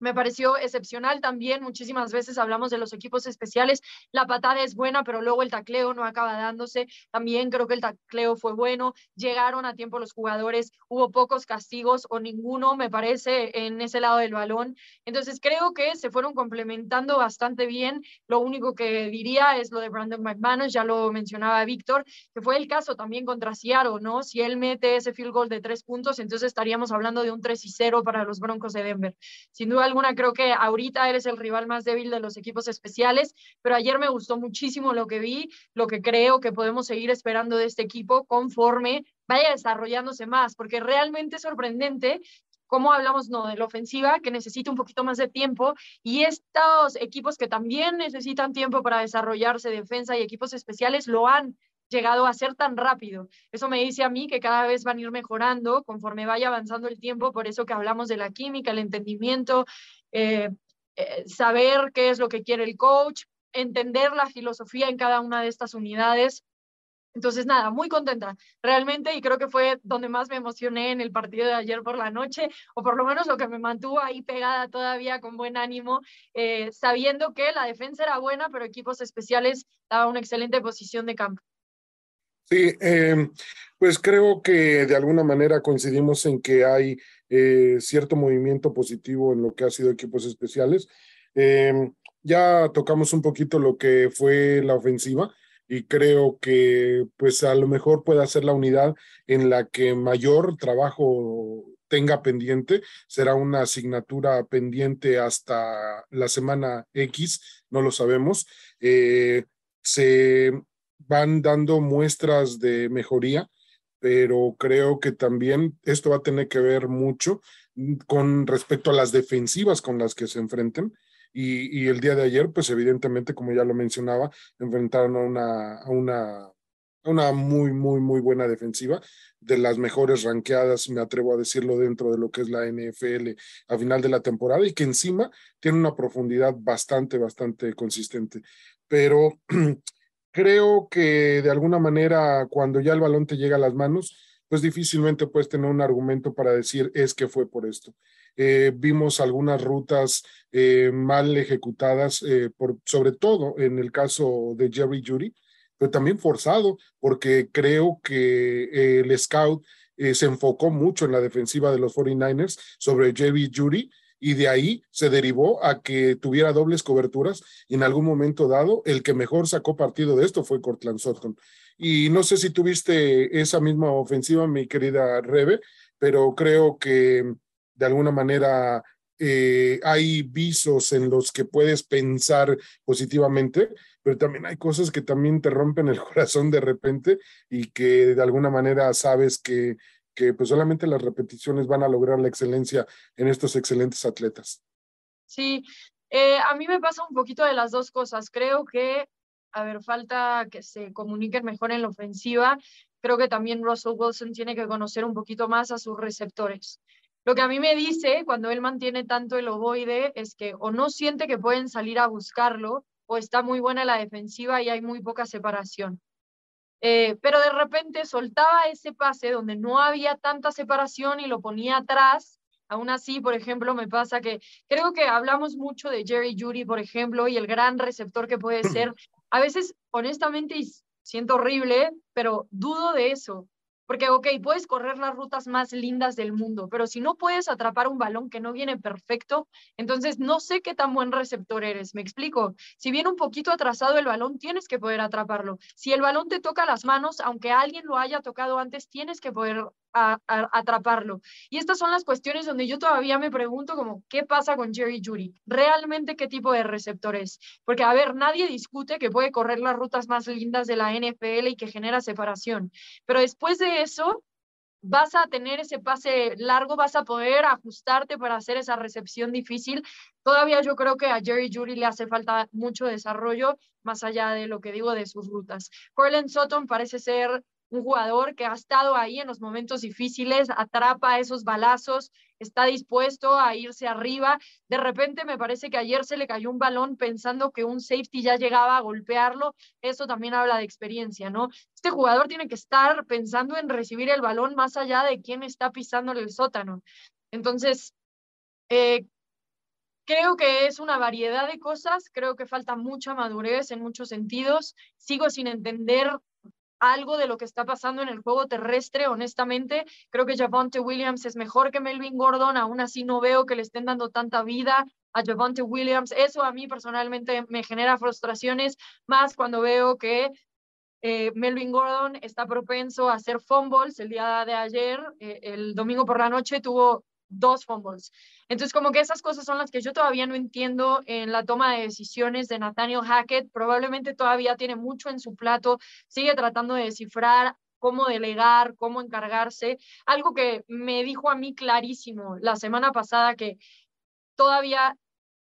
me pareció excepcional también. Muchísimas veces hablamos de los equipos especiales. La patada es buena, pero luego el tacleo no acaba dándose. También creo que el tacleo fue bueno. Llegaron a tiempo los jugadores. Hubo pocos castigos o ninguno, me parece, en ese lado del balón. Entonces creo que se fueron complementando bastante bien. Lo único que diría es lo de Brandon McManus, ya lo mencionaba Víctor, que fue el caso también contra Seattle, ¿no? Si él mete ese field goal de tres puntos, entonces estaríamos hablando de un 3 y 0 para los Broncos de Denver. Sin duda alguna, creo que ahorita eres el rival más débil de los equipos especiales, pero ayer me gustó muchísimo lo que vi, lo que creo que podemos seguir esperando de este equipo conforme vaya desarrollándose más, porque realmente es sorprendente cómo hablamos no de la ofensiva que necesita un poquito más de tiempo y estos equipos que también necesitan tiempo para desarrollarse defensa y equipos especiales lo han llegado a ser tan rápido. Eso me dice a mí que cada vez van a ir mejorando conforme vaya avanzando el tiempo, por eso que hablamos de la química, el entendimiento, eh, eh, saber qué es lo que quiere el coach, entender la filosofía en cada una de estas unidades. Entonces, nada, muy contenta realmente y creo que fue donde más me emocioné en el partido de ayer por la noche, o por lo menos lo que me mantuvo ahí pegada todavía con buen ánimo, eh, sabiendo que la defensa era buena, pero equipos especiales daba una excelente posición de campo. Sí, em, pues creo que de alguna manera coincidimos en que hay eh, cierto movimiento positivo en lo que ha sido equipos especiales. Em, ya tocamos un poquito lo que fue la ofensiva y creo que pues a lo mejor puede ser la unidad en la que mayor trabajo tenga pendiente, será una asignatura pendiente hasta la semana X, no lo sabemos. Eh, se van dando muestras de mejoría, pero creo que también esto va a tener que ver mucho con respecto a las defensivas con las que se enfrenten. Y, el día de ayer, pues evidentemente, como ya lo mencionaba, enfrentaron a una, a una, una muy, muy, muy buena defensiva, de las mejores ranqueadas, me atrevo a decirlo, dentro de lo que es la NFL a final de la temporada y que encima tiene una profundidad bastante, bastante consistente. Pero creo que de alguna manera, cuando ya el balón te llega a las manos, pues difícilmente puedes tener un argumento para decir es que fue por esto. Eh, vimos algunas rutas eh, mal ejecutadas, eh, por, sobre todo en el caso de Jerry Judy, pero también forzado, porque creo que el scout se enfocó mucho en la defensiva de los 49ers sobre Jerry Judy y de ahí se derivó a que tuviera dobles coberturas y en algún momento dado el que mejor sacó partido de esto fue Cortland Sutton. Y no sé si tuviste esa misma ofensiva, mi querida Rebe, pero creo que de alguna manera eh, hay visos en los que puedes pensar positivamente, pero también hay cosas que también te rompen el corazón de repente y que de alguna manera sabes que, que pues solamente las repeticiones van a lograr la excelencia en estos excelentes atletas. Sí, eh, a mí me pasa un poquito de las dos cosas. Creo que, a ver, falta que se comuniquen mejor en la ofensiva. Creo que también Russell Wilson tiene que conocer un poquito más a sus receptores. Lo que a mí me dice cuando él mantiene tanto el ovoide es que o no siente que pueden salir a buscarlo o está muy buena la defensiva y hay muy poca separación. Eh, pero de repente soltaba ese pase donde no había tanta separación y lo ponía atrás. Aún así, por ejemplo, me pasa que creo que hablamos mucho de Jerry Judy, por ejemplo, y el gran receptor que puede ser. A veces, honestamente, siento horrible, pero dudo de eso. Porque, ok, puedes correr las rutas más lindas del mundo, pero si no puedes atrapar un balón que no viene perfecto, entonces no sé qué tan buen receptor eres. Me explico. Si viene un poquito atrasado el balón, tienes que poder atraparlo. Si el balón te toca las manos, aunque alguien lo haya tocado antes, tienes que poder a, atraparlo. Y estas son las cuestiones donde yo todavía me pregunto como, ¿qué pasa con Jerry Judy? ¿Realmente qué tipo de receptor es? Porque, a ver, nadie discute que puede correr las rutas más lindas de la NFL y que genera separación. Pero después de eso, vas a tener ese pase largo, vas a poder ajustarte para hacer esa recepción difícil. Todavía yo creo que a Jerry Judy le hace falta mucho desarrollo, más allá de lo que digo de sus rutas. Corlin Sutton parece ser un jugador que ha estado ahí en los momentos difíciles, atrapa esos balazos, está dispuesto a irse arriba. De repente me parece que ayer se le cayó un balón pensando que un safety ya llegaba a golpearlo. Eso también habla de experiencia, ¿no? Este jugador tiene que estar pensando en recibir el balón más allá de quién está pisándole el sótano. Entonces, eh, Creo que es una variedad de cosas, creo que falta mucha madurez en muchos sentidos. Sigo sin entender algo de lo que está pasando en el juego terrestre, honestamente. Creo que Javonte Williams es mejor que Melvin Gordon, aún así no veo que le estén dando tanta vida a Javonte Williams. Eso a mí personalmente me genera frustraciones, más cuando veo que eh, Melvin Gordon está propenso a hacer fumbles. El día de ayer, eh, el domingo por la noche, tuvo dos fumbles. Entonces, como que esas cosas son las que yo todavía no entiendo en la toma de decisiones de Nathaniel Hackett. Probablemente todavía tiene mucho en su plato, sigue tratando de descifrar cómo delegar, cómo encargarse. Algo que me dijo a mí clarísimo la semana pasada que todavía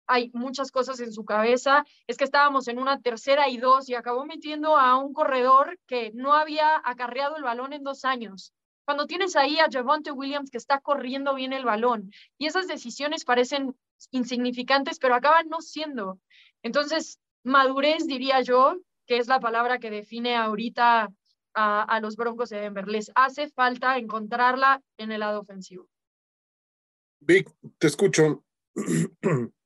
hay muchas cosas en su cabeza. Es que estábamos en una tercera y dos y acabó metiendo a un corredor que no había acarreado el balón en dos años. Cuando tienes ahí a Javonte Williams que está corriendo bien el balón y esas decisiones parecen insignificantes, pero acaban no siendo. Entonces, madurez, diría yo, que es la palabra que define ahorita a, a los Broncos de Denver. Les hace falta encontrarla en el lado ofensivo. Vic, te escucho.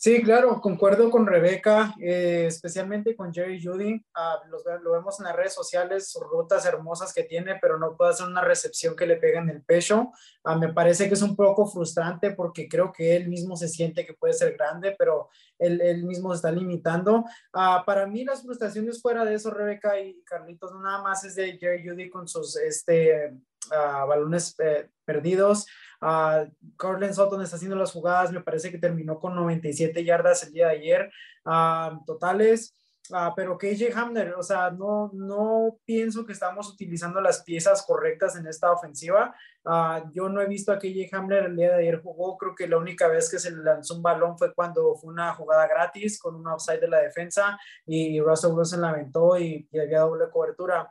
Sí, claro, concuerdo con Rebeca, eh, especialmente con Jerry Judy. Ah, lo vemos en las redes sociales, sus rutas hermosas que tiene, pero no puede hacer una recepción que le pegue en el pecho. Ah, me parece que es un poco frustrante porque creo que él mismo se siente que puede ser grande, pero él, mismo se está limitando. Uh, para mí, las frustraciones fuera de eso, Rebeca y Carlitos, nada más es de Jerry Judy con sus este, balones eh, perdidos. Uh, Cortland Sutton está haciendo las jugadas, me parece que terminó con 97 yardas el día de ayer uh, totales. Uh, pero KJ Hamner, o sea, no, no pienso que estamos utilizando las piezas correctas en esta ofensiva. Uh, yo no he visto a KJ Hamner el día de ayer jugó, creo que la única vez que se le lanzó un balón fue cuando fue una jugada gratis con un offside de la defensa y Russell Wilson la aventó y, y había doble cobertura.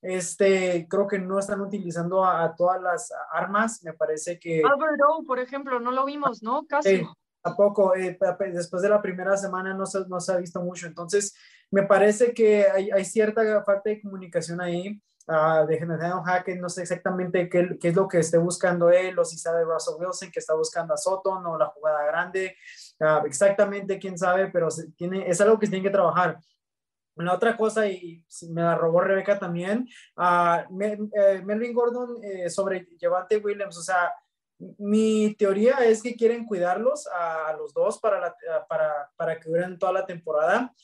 Este, creo que no están utilizando a, todas las armas. Me parece que. Albert O, por ejemplo, no lo vimos, ¿no? Casi. Eh, tampoco. Eh, después de la primera semana no se, no se ha visto mucho. Entonces, me parece que hay, hay cierta falta de comunicación ahí. Uh, de Nathaniel Hackett, no sé exactamente qué, qué, es lo que esté buscando él, o si sabe Russell Wilson que está buscando a Soto, o la jugada grande, uh, exactamente quién sabe, pero se tiene, es algo que se tiene que trabajar. La otra cosa, y me la robó Rebeca también, uh, Melvin Gordon eh, sobre Llevante Williams, o sea, mi teoría es que quieren cuidarlos a, los dos para, para, para que duren toda la temporada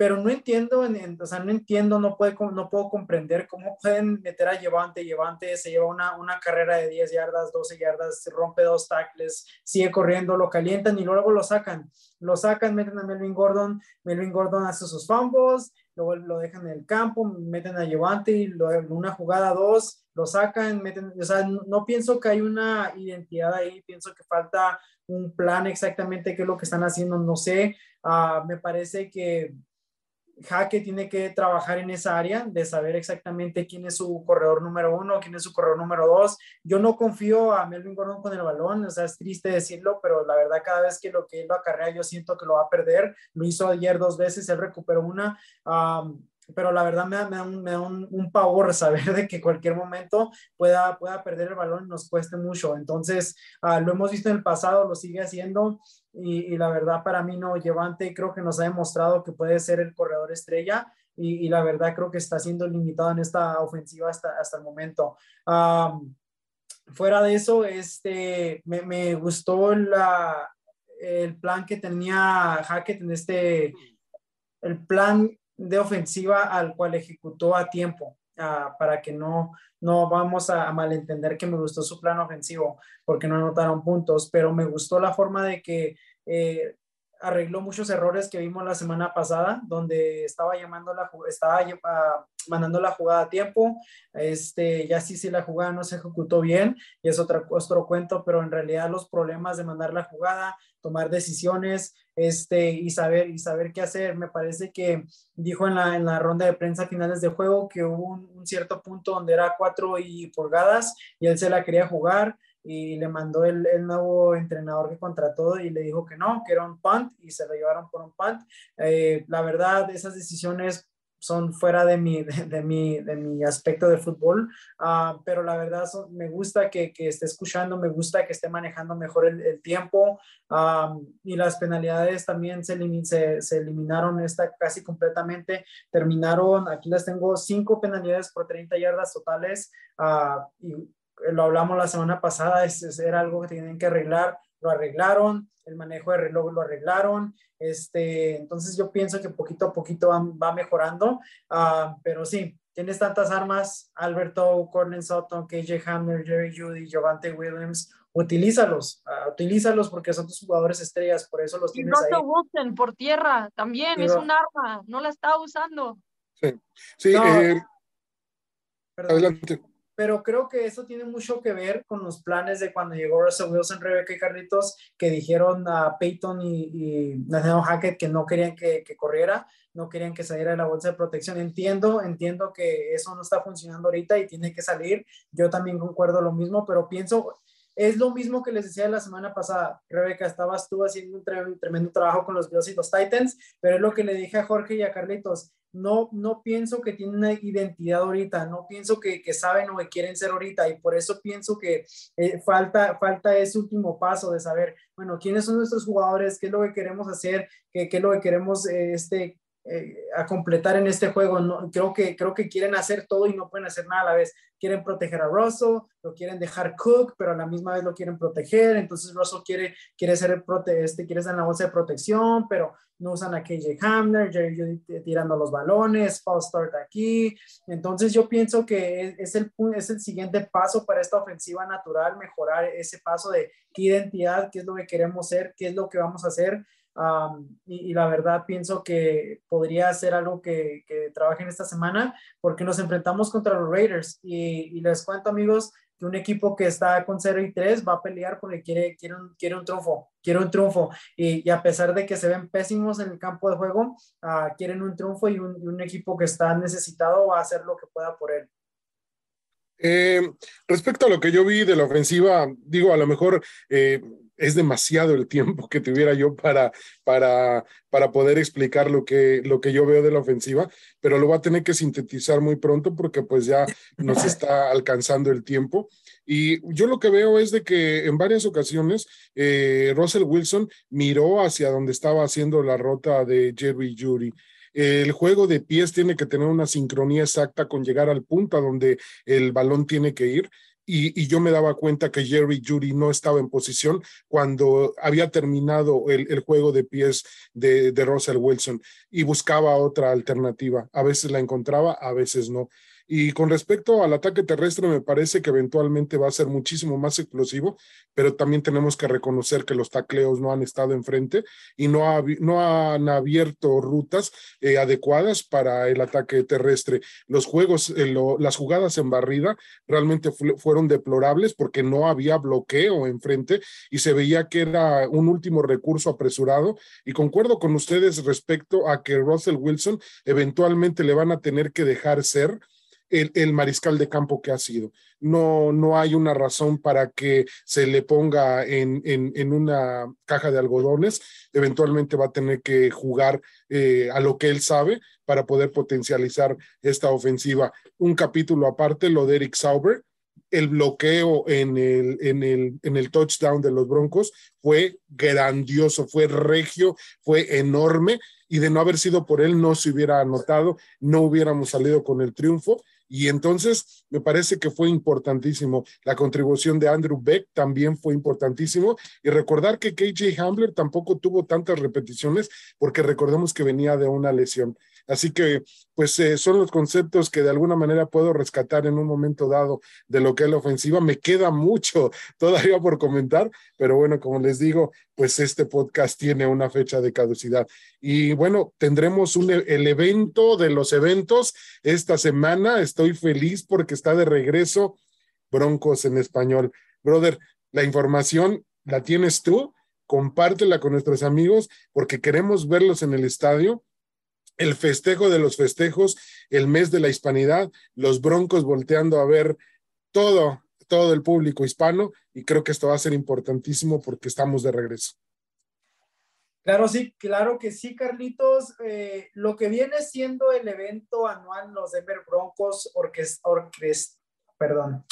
pero no entiendo, o sea, no entiendo, no, puede, no puedo comprender cómo pueden meter a Llevante, Llevante se lleva una, una carrera de 10 yardas, 12 yardas, rompe dos tackles, sigue corriendo, lo calientan y luego lo sacan, lo sacan, meten a Melvin Gordon, Melvin Gordon hace sus fumbles, luego lo dejan en el campo, meten a Llevante y lo, una jugada dos, lo sacan, meten, o sea, no, pienso que hay una identidad ahí, pienso que falta un plan exactamente qué es lo que están haciendo, no sé, uh, me parece que Jaque tiene que trabajar en esa área de saber exactamente quién es su corredor número uno, quién es su corredor número dos. Yo no confío a Melvin Gordon con el balón, o sea, es triste decirlo, pero la verdad cada vez que lo que él lo acarrea yo siento que lo va a perder. Lo hizo ayer dos veces, él recuperó una pero la verdad me da, me da, un, un, pavor saber de que cualquier momento pueda, pueda perder el balón y nos cueste mucho. Entonces, uh, lo hemos visto en el pasado, lo sigue haciendo y, y, la verdad para mí no, Llevante creo que nos ha demostrado que puede ser el corredor estrella y, y la verdad creo que está siendo limitado en esta ofensiva hasta, hasta el momento. Um, fuera de eso, este, me, me gustó la, el plan que tenía Hackett en este, el plan de ofensiva al cual ejecutó a tiempo. Uh, para que no, no vamos a, a, malentender que me gustó su plan ofensivo porque no anotaron puntos, pero me gustó la forma de que eh, arregló muchos errores que vimos la semana pasada, donde estaba llamando la estaba uh, mandando la jugada a tiempo, este, ya sí, sí la jugada no se ejecutó bien, y es otro, otro cuento, pero en realidad los problemas de mandar la jugada, tomar decisiones, este, y saber, y saber qué hacer, me parece que dijo en la, en la ronda de prensa finales de juego que hubo un, cierto punto donde era cuatro y pulgadas, y él se la quería jugar, y le mandó el, el, nuevo entrenador que contrató y le dijo que no, que era un punt y se lo llevaron por un punt. Eh, la verdad, esas decisiones son fuera de mi, de, mi, de mi aspecto de fútbol, uh, pero la verdad me gusta que, que, esté escuchando, me gusta que esté manejando mejor el, tiempo. Um, y las penalidades también se, se, se, eliminaron esta casi completamente, terminaron, aquí las tengo, cinco penalidades por 30 yardas totales. Uh, y lo hablamos la semana pasada, es, era algo que tenían que arreglar, lo arreglaron, el manejo de reloj lo arreglaron, este, entonces yo pienso que poquito a poquito va, va mejorando, uh, pero sí, tienes tantas armas, Alberto, Cornel Sutton, KJ Hammer, Jerry Judy, Giovante Williams, utilízalos, uh, utilízalos porque son tus jugadores estrellas, por eso los tienes y ahí. Wilson por tierra también pero, es un arma, no la está usando. Sí, sí, no, eh, adelante pero creo que eso tiene mucho que ver con los planes de cuando llegó Russell Wilson, Rebecca y Carlitos, que dijeron a Peyton y, y Nathaniel Hackett que no querían que, que, corriera, no querían que saliera de la bolsa de protección. Entiendo, entiendo que eso no está funcionando ahorita y tiene que salir. Yo también concuerdo lo mismo, pero pienso, es lo mismo que les decía la semana pasada. Rebeca, estabas tú haciendo un tremendo trabajo con los Bills y los Titans, pero es lo que le dije a Jorge y a Carlitos. No, no pienso que tienen una identidad ahorita, no pienso que, que saben o que quieren ser ahorita y por eso pienso que eh, falta, falta ese último paso de saber, bueno, quiénes son nuestros jugadores, qué es lo que queremos hacer, qué, qué es lo que queremos eh, este, eh, a completar en este juego. No, creo, que, creo que quieren hacer todo y no pueden hacer nada a la vez. Quieren proteger a Russell, lo quieren dejar Cook, pero a la misma vez lo quieren proteger. Entonces Russell quiere, quiere ser prote este, quiere estar en la bolsa de protección, pero no usan a KJ Hamner, Jerry tirando los balones, false start aquí. Entonces yo pienso que es, el, es el siguiente paso para esta ofensiva natural, mejorar ese paso de qué identidad, qué es lo que queremos ser, qué es lo que vamos a hacer y, la verdad pienso que podría ser algo que, que trabajen esta semana porque nos enfrentamos contra los Raiders y, les cuento amigos que un equipo que está con 0 y 3 va a pelear porque quiere, quiere, un, quiere un triunfo, quiere un triunfo y, a pesar de que se ven pésimos en el campo de juego, uh, quieren un triunfo y un, un, equipo que está necesitado va a hacer lo que pueda por él. Eh, respecto a lo que yo vi de la ofensiva, digo, a lo mejor eh, es demasiado el tiempo que tuviera yo para, para, para poder explicar lo que, lo que yo veo de la ofensiva, pero lo voy a tener que sintetizar muy pronto porque pues ya nos está alcanzando el tiempo. Y yo lo que veo es de que en varias ocasiones eh, Russell Wilson miró hacia donde estaba haciendo la rota de Jerry Judy. El juego de pies tiene que tener una sincronía exacta con llegar al punto a donde el balón tiene que ir y, yo me daba cuenta que Jerry Judy no estaba en posición cuando había terminado el, juego de pies de, de Russell Wilson y buscaba otra alternativa. A veces la encontraba, a veces no. Y con respecto al ataque terrestre, me parece que eventualmente va a ser muchísimo más explosivo, pero también tenemos que reconocer que los tacleos no han estado enfrente y no, no han abierto rutas eh, adecuadas para el ataque terrestre. Los juegos, eh, las jugadas en barrida realmente fueron deplorables porque no había bloqueo enfrente y se veía que era un último recurso apresurado. Y concuerdo con ustedes respecto a que Russell Wilson eventualmente le van a tener que dejar ser el, mariscal de campo que ha sido. No, no hay una razón para que se le ponga en, en, una caja de algodones. Eventualmente va a tener que jugar eh, a lo que él sabe para poder potencializar esta ofensiva. Un capítulo aparte, lo de Eric Sauber, el bloqueo en el, en el, en el touchdown de los Broncos fue grandioso, fue regio, fue enorme y de no haber sido por él no se hubiera anotado, no hubiéramos salido con el triunfo y entonces me parece que fue importantísimo. La contribución de Andrew Beck también fue importantísimo. Y recordar que KJ Hamler tampoco tuvo tantas repeticiones porque recordemos que venía de una lesión. Así que, pues, eh, son los conceptos que de alguna manera puedo rescatar en un momento dado de lo que es la ofensiva. Me queda mucho todavía por comentar, pero bueno, como les digo, pues este podcast tiene una fecha de caducidad. Y bueno, tendremos un, e, el evento de los eventos esta semana. Estoy feliz porque está de regreso Broncos en español. Brother, la información la tienes tú, compártela con nuestros amigos porque queremos verlos en el estadio el festejo de los festejos, el mes de la hispanidad, los broncos volteando a ver todo, todo el público hispano y creo que esto va a ser importantísimo porque estamos de regreso. Claro, sí, claro que sí, Carlitos. Eh, lo que viene siendo el evento anual, los Denver Broncos, orquest, perdón,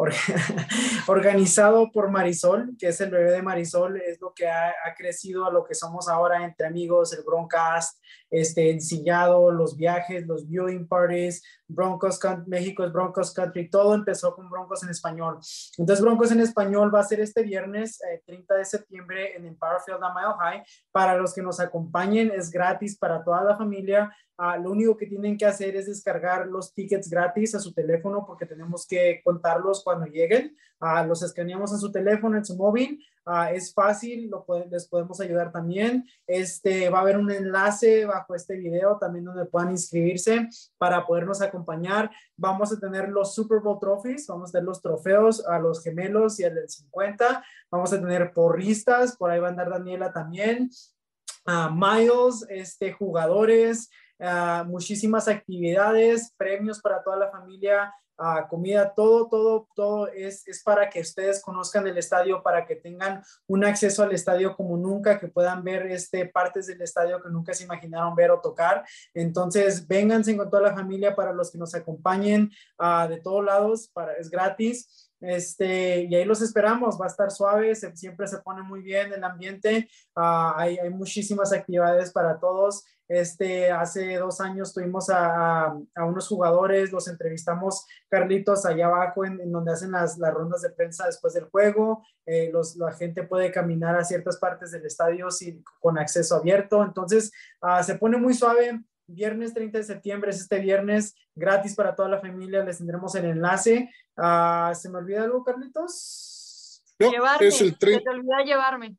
organizado por Marisol, que es el bebé de Marisol, es lo que ha, crecido a lo que somos ahora entre amigos, el Broncast, este, ensillado, los viajes, los viewing parties, Broncos, México es Broncos Country, todo empezó con Broncos en español. Entonces, Broncos en español va a ser este viernes, 30 eh, de septiembre, en Empower Field a Mile High. Para los que nos acompañen, es gratis para toda la familia. Ah, lo único que tienen que hacer es descargar los tickets gratis a su teléfono porque tenemos que contarlos cuando lleguen. Ah, los escaneamos en su teléfono, en su móvil. Ah, es fácil, lo les podemos ayudar también. Este, va a haber un enlace bajo este video, también donde puedan inscribirse para podernos acompañar. Vamos a tener los Super Bowl trophies, vamos a tener los trofeos a los gemelos y al del 50. Vamos a tener porristas, por ahí va a andar Daniela también. Uh, Miles, este, jugadores, uh, muchísimas actividades, premios para toda la familia, comida, todo, todo, todo es, es para que ustedes conozcan el estadio, para que tengan un acceso al estadio como nunca, que puedan ver este, partes del estadio que nunca se imaginaron ver o tocar. Entonces, vénganse con toda la familia para los que nos acompañen uh, de todos lados, para, es gratis. Este, y ahí los esperamos, va a estar suave, siempre se pone muy bien el ambiente, uh, hay, hay, muchísimas actividades para todos. Este, hace dos años tuvimos a, a, unos jugadores, los entrevistamos, Carlitos, allá abajo en, en donde hacen las, las, rondas de prensa después del juego. Eh, los, la gente puede caminar a ciertas partes del estadio sin, con acceso abierto. Entonces, uh, se pone muy suave. Viernes 30 de septiembre es este viernes, gratis para toda la familia. Les tendremos el enlace. Uh, ¿Se me olvida algo, Carlitos? No, llevarme. Es el 30. Se te olvidó llevarme.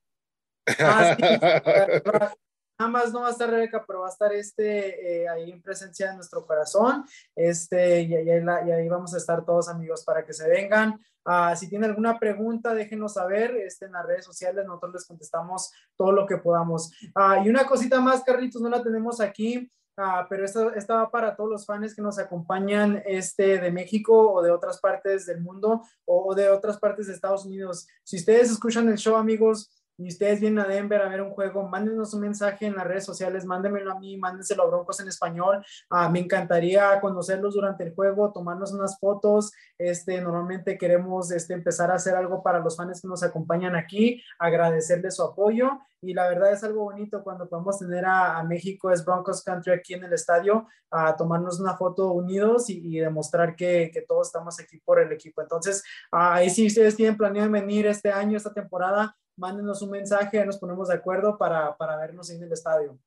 Ah, sí. Nada más no va a estar Rebeca, pero va a estar este eh, ahí en presencia de nuestro corazón. Este, y, y, ahí, vamos a estar todos amigos para que se vengan. Uh, si tienen alguna pregunta, déjenos saber este, en las redes sociales. Nosotros les contestamos todo lo que podamos. Uh, y una cosita más, Carlitos, no la tenemos aquí. Uh, pero esta, esta va para todos los fans que nos acompañan este, de México o de otras partes del mundo o de otras partes de Estados Unidos. Si ustedes escuchan el show, amigos, y ustedes vienen a Denver a ver un juego, mándenos un mensaje en las redes sociales, mándenmelo a mí, mándenselo a Broncos en español. Uh, me encantaría conocerlos durante el juego, tomarnos unas fotos. Este, normalmente queremos este, empezar a hacer algo para los fans que nos acompañan aquí, agradecerles su apoyo. Y la verdad es algo bonito cuando podemos tener a, a México, es Broncos Country aquí en el estadio, a tomarnos una foto unidos y, y demostrar que, que, todos estamos aquí por el equipo. Entonces, uh, ahí si ustedes tienen planeado venir este año, esta temporada, mándenos un mensaje, nos ponemos de acuerdo para, para vernos en el estadio.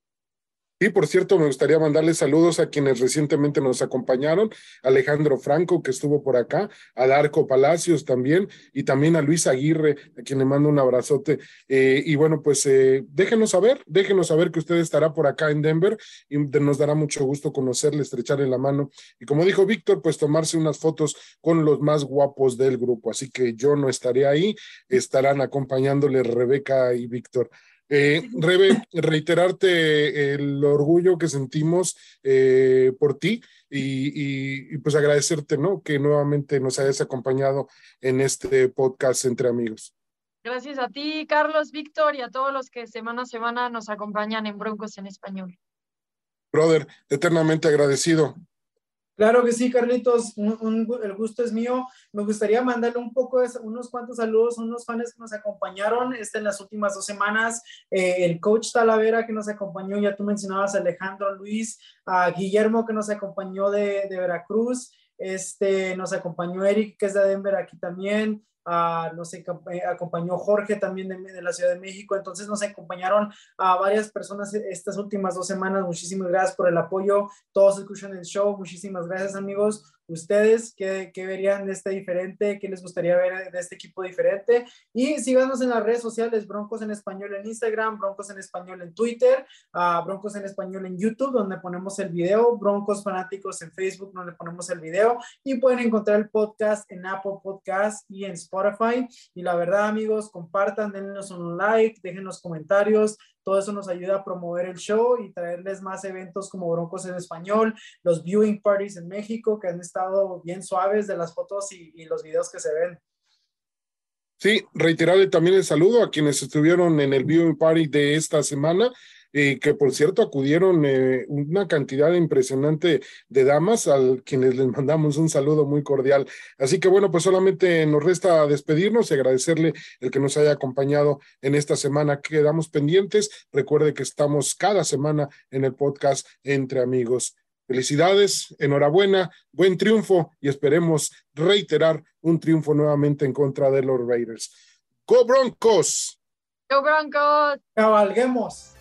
Y por cierto, me gustaría mandarles saludos a quienes recientemente nos acompañaron, Alejandro Franco, que estuvo por acá, a Darco Palacios también, y también a Luis Aguirre, a quien le mando un abrazote. Eh, y bueno, pues eh, déjenos saber, déjenos saber que usted estará por acá en Denver y nos dará mucho gusto conocerle, estrecharle la mano. Y como dijo Víctor, pues tomarse unas fotos con los más guapos del grupo. Así que yo no estaré ahí, estarán acompañándole Rebeca y Víctor. Eh, Rebe, reiterarte el orgullo que sentimos eh, por ti y, y, y, pues agradecerte, ¿no? Que nuevamente nos hayas acompañado en este podcast entre amigos. Gracias a ti, Carlos, Víctor y a todos los que semana a semana nos acompañan en Broncos en Español. Brother, eternamente agradecido. Claro que sí, Carlitos, el gusto es mío. Me gustaría mandarle un poco, de, unos cuantos saludos a unos fans que nos acompañaron este, en las últimas dos semanas. Eh, el coach Talavera que nos acompañó, ya tú mencionabas Alejandro Luis, Guillermo que nos acompañó de, de Veracruz, este, nos acompañó Eric que es de Denver aquí también. Uh, nos acompañó Jorge también de, de, la Ciudad de México, entonces nos acompañaron a varias personas estas últimas dos semanas. Muchísimas gracias por el apoyo. Todos escuchan el show. Muchísimas gracias, amigos. Ustedes, ¿qué, ¿qué, verían de este diferente? ¿Qué les gustaría ver de este equipo diferente? Y síganos en las redes sociales, Broncos en Español en Instagram, Broncos en Español en Twitter, uh, Broncos en Español en YouTube, donde ponemos el video, Broncos Fanáticos en Facebook, donde ponemos el video, y pueden encontrar el podcast en Apple Podcast y en Spotify. Y la verdad, amigos, compartan, dennos un like, déjenos comentarios, todo eso nos ayuda a promover el show y traerles más eventos como Broncos en Español, los viewing parties en México, que han estado bien suaves de las fotos y, los videos que se ven. Sí, reiterarle también el saludo a quienes estuvieron en el viewing party de esta semana y que por cierto acudieron eh, una cantidad impresionante de damas a quienes les mandamos un saludo muy cordial. Así que bueno, pues solamente nos resta despedirnos y agradecerle el que nos haya acompañado en esta semana. Quedamos pendientes. Recuerde que estamos cada semana en el podcast Entre Amigos. Felicidades, enhorabuena, buen triunfo y esperemos reiterar un triunfo nuevamente en contra de los Raiders. ¡Go Broncos! ¡Go Broncos! ¡Cabalguemos!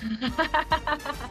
ハハハハハ!